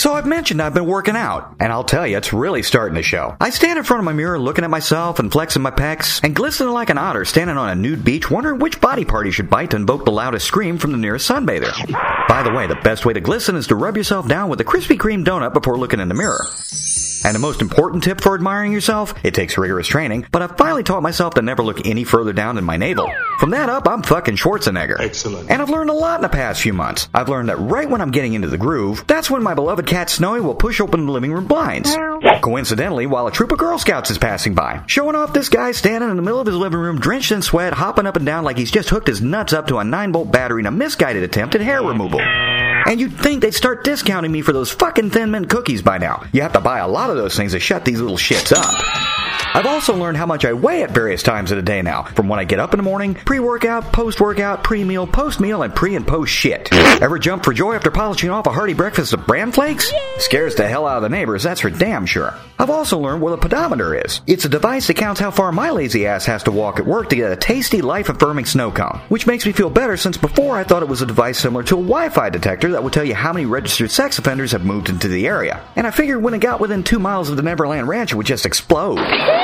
So I've mentioned I've been working out, and I'll tell you, it's really starting to show. I stand in front of my mirror looking at myself and flexing my pecs, and glistening like an otter standing on a nude beach wondering which body part he should bite to invoke the loudest scream from the nearest sunbather. By the way, the best way to glisten is to rub yourself down with a Krispy Kreme donut before looking in the mirror. And the most important tip for admiring yourself? It takes rigorous training, but I've finally taught myself to never look any further down than my navel. From that up, I'm fucking Schwarzenegger. Excellent. And I've learned a lot in the past few months. I've learned that right when I'm getting into the groove, that's when my beloved cat Snowy will push open the living room blinds. Coincidentally, while a troop of Girl Scouts is passing by, showing off this guy standing in the middle of his living room, drenched in sweat, hopping up and down like he's just hooked his nuts up to a 9 volt battery in a misguided attempt at hair removal. And you'd think they'd start discounting me for those fucking Thin Mint cookies by now. You have to buy a lot of those things to shut these little shits up. I've also learned how much I weigh at various times of the day now, from when I get up in the morning, pre-workout, post-workout, pre-meal, post-meal, and pre and post shit. Ever jump for joy after polishing off a hearty breakfast of bran flakes? Scares the hell out of the neighbors, that's for damn sure. I've also learned what a pedometer is. It's a device that counts how far my lazy ass has to walk at work to get a tasty, life-affirming snow cone, which makes me feel better since before I thought it was a device similar to a Wi-Fi detector that would tell you how many registered sex offenders have moved into the area. And I figured when it got within two miles of the Neverland Ranch, it would just explode.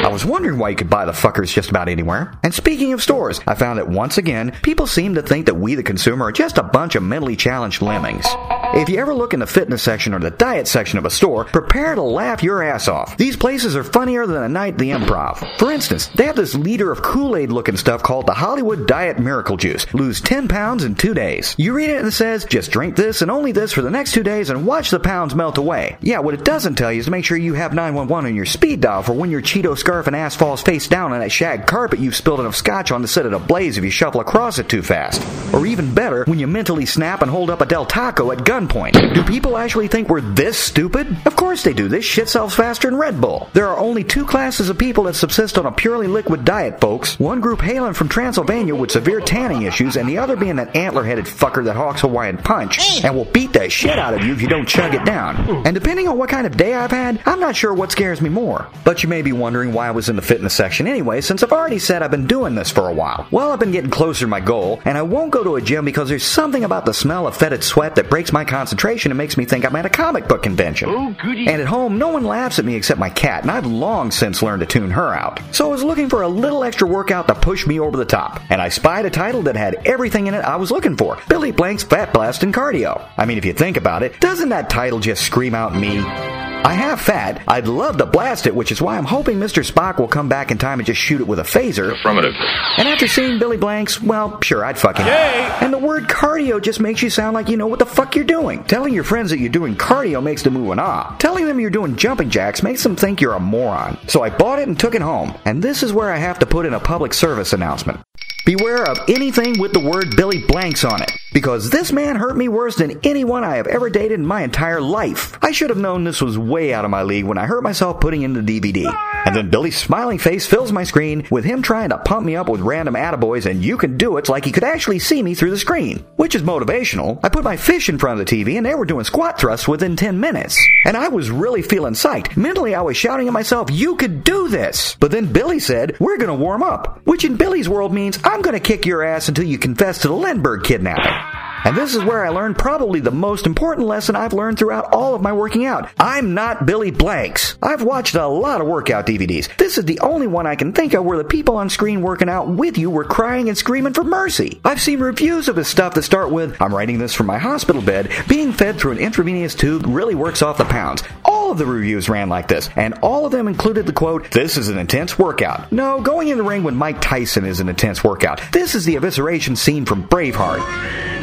I was wondering why you could buy the fuckers just about anywhere. And speaking of stores, I found that once again, people seem to think that we, the consumer, are just a bunch of mentally challenged lemmings. If you ever look in the fitness section or the diet section of a store, prepare to laugh your ass off. These places are funnier than a night at the improv. For instance, they have this liter of Kool-Aid looking stuff called the Hollywood Diet Miracle Juice. Lose 10 pounds in two days. You read it and it says, just drink this and only this for the next two days and watch the pounds melt away. Yeah, what it doesn't tell you is to make sure you have 911 on your speed dial for when your Cheeto scarf and ass falls face down on that shag carpet you've spilled enough scotch on to set it ablaze if you shuffle across it too fast. Or even better, when you mentally snap and hold up a Del Taco at gunpoint. Do people actually think we're this stupid? Of course they do. This shit sells faster than Red Bull. There are only two classes of people that subsist on a purely liquid diet, folks. One group hailing from Transylvania with severe tanning issues, and the other being that antler-headed fucker that hawks Hawaiian Punch, and will beat the shit out of you if you don't chug it down. And depending on what kind of day I've had, I'm not sure what scares me more. But you may be wondering why I was in the fitness section anyway, since I've already said I've been doing this for a while. Well, I've been getting closer to my goal, and I won't go to a gym because there's something about the smell of fetid sweat that breaks my concentration and makes me think I'm at a comic book convention. Oh, goody. And at home, no one laughs at me except my cat, and I've long since learned to tune her out. So I was looking for a little extra workout to push me over the top, and I spied a title that had everything in it I was looking for Billy Blanks' Fat Blast and Cardio. I mean, if you think about it, doesn't that title just scream out me? I have fat. I'd love to blast it, which is why I'm hoping Mr. Spock will come back in time and just shoot it with a phaser. Affirmative. And after seeing Billy Blanks, well, sure, I'd fucking. Yay! And the word cardio just makes you sound like you know what the fuck you're doing. Telling your friends that you're doing cardio makes them ooh and ah. Telling them you're doing jumping jacks makes them think you're a moron. So I bought it and took it home. And this is where I have to put in a public service announcement. Beware of anything with the word Billy Blanks on it, because this man hurt me worse than anyone I have ever dated in my entire life. I should have known this was way out of my league when I hurt myself putting in the DVD. And then Billy's smiling face fills my screen with him trying to pump me up with random attaboys and you can do it like he could actually see me through the screen. Which is motivational. I put my fish in front of the TV and they were doing squat thrusts within 10 minutes. And I was really feeling psyched. Mentally I was shouting at myself, you could do this! But then Billy said, we're gonna warm up. Which in Billy's world means I'm gonna kick your ass until you confess to the Lindbergh kidnapping. And this is where I learned probably the most important lesson I've learned throughout all of my working out. I'm not Billy Blanks. I've watched a lot of workout DVDs. This is the only one I can think of where the people on screen working out with you were crying and screaming for mercy. I've seen reviews of this stuff that start with, I'm writing this from my hospital bed, being fed through an intravenous tube really works off the pounds. All of the reviews ran like this, and all of them included the quote, This is an intense workout. No, going in the ring with Mike Tyson is an intense workout. This is the evisceration scene from Braveheart.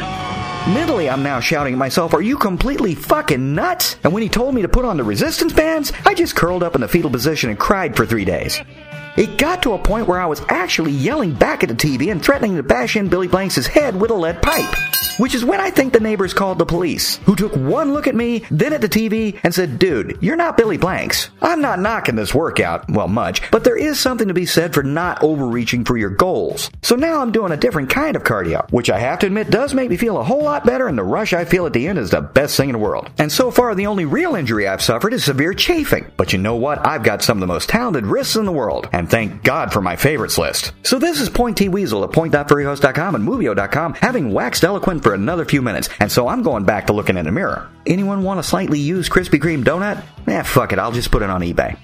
Mentally, I'm now shouting at myself, Are you completely fucking nuts? And when he told me to put on the resistance bands, I just curled up in the fetal position and cried for three days. It got to a point where I was actually yelling back at the TV and threatening to bash in Billy Blanks' head with a lead pipe. Which is when I think the neighbors called the police, who took one look at me, then at the TV, and said, Dude, you're not Billy Blanks. I'm not knocking this workout, well, much, but there is something to be said for not overreaching for your goals. So now I'm doing a different kind of cardio, which I have to admit does make me feel a whole lot better, and the rush I feel at the end is the best thing in the world. And so far, the only real injury I've suffered is severe chafing. But you know what? I've got some of the most talented wrists in the world, and thank God for my favorites list. So this is Point T Weasel at point.furryhost.com and Movio.com, having waxed eloquent for another few minutes, and so I'm going back to looking in the mirror. Anyone want a slightly used Krispy Kreme donut? Eh, fuck it, I'll just put it on eBay.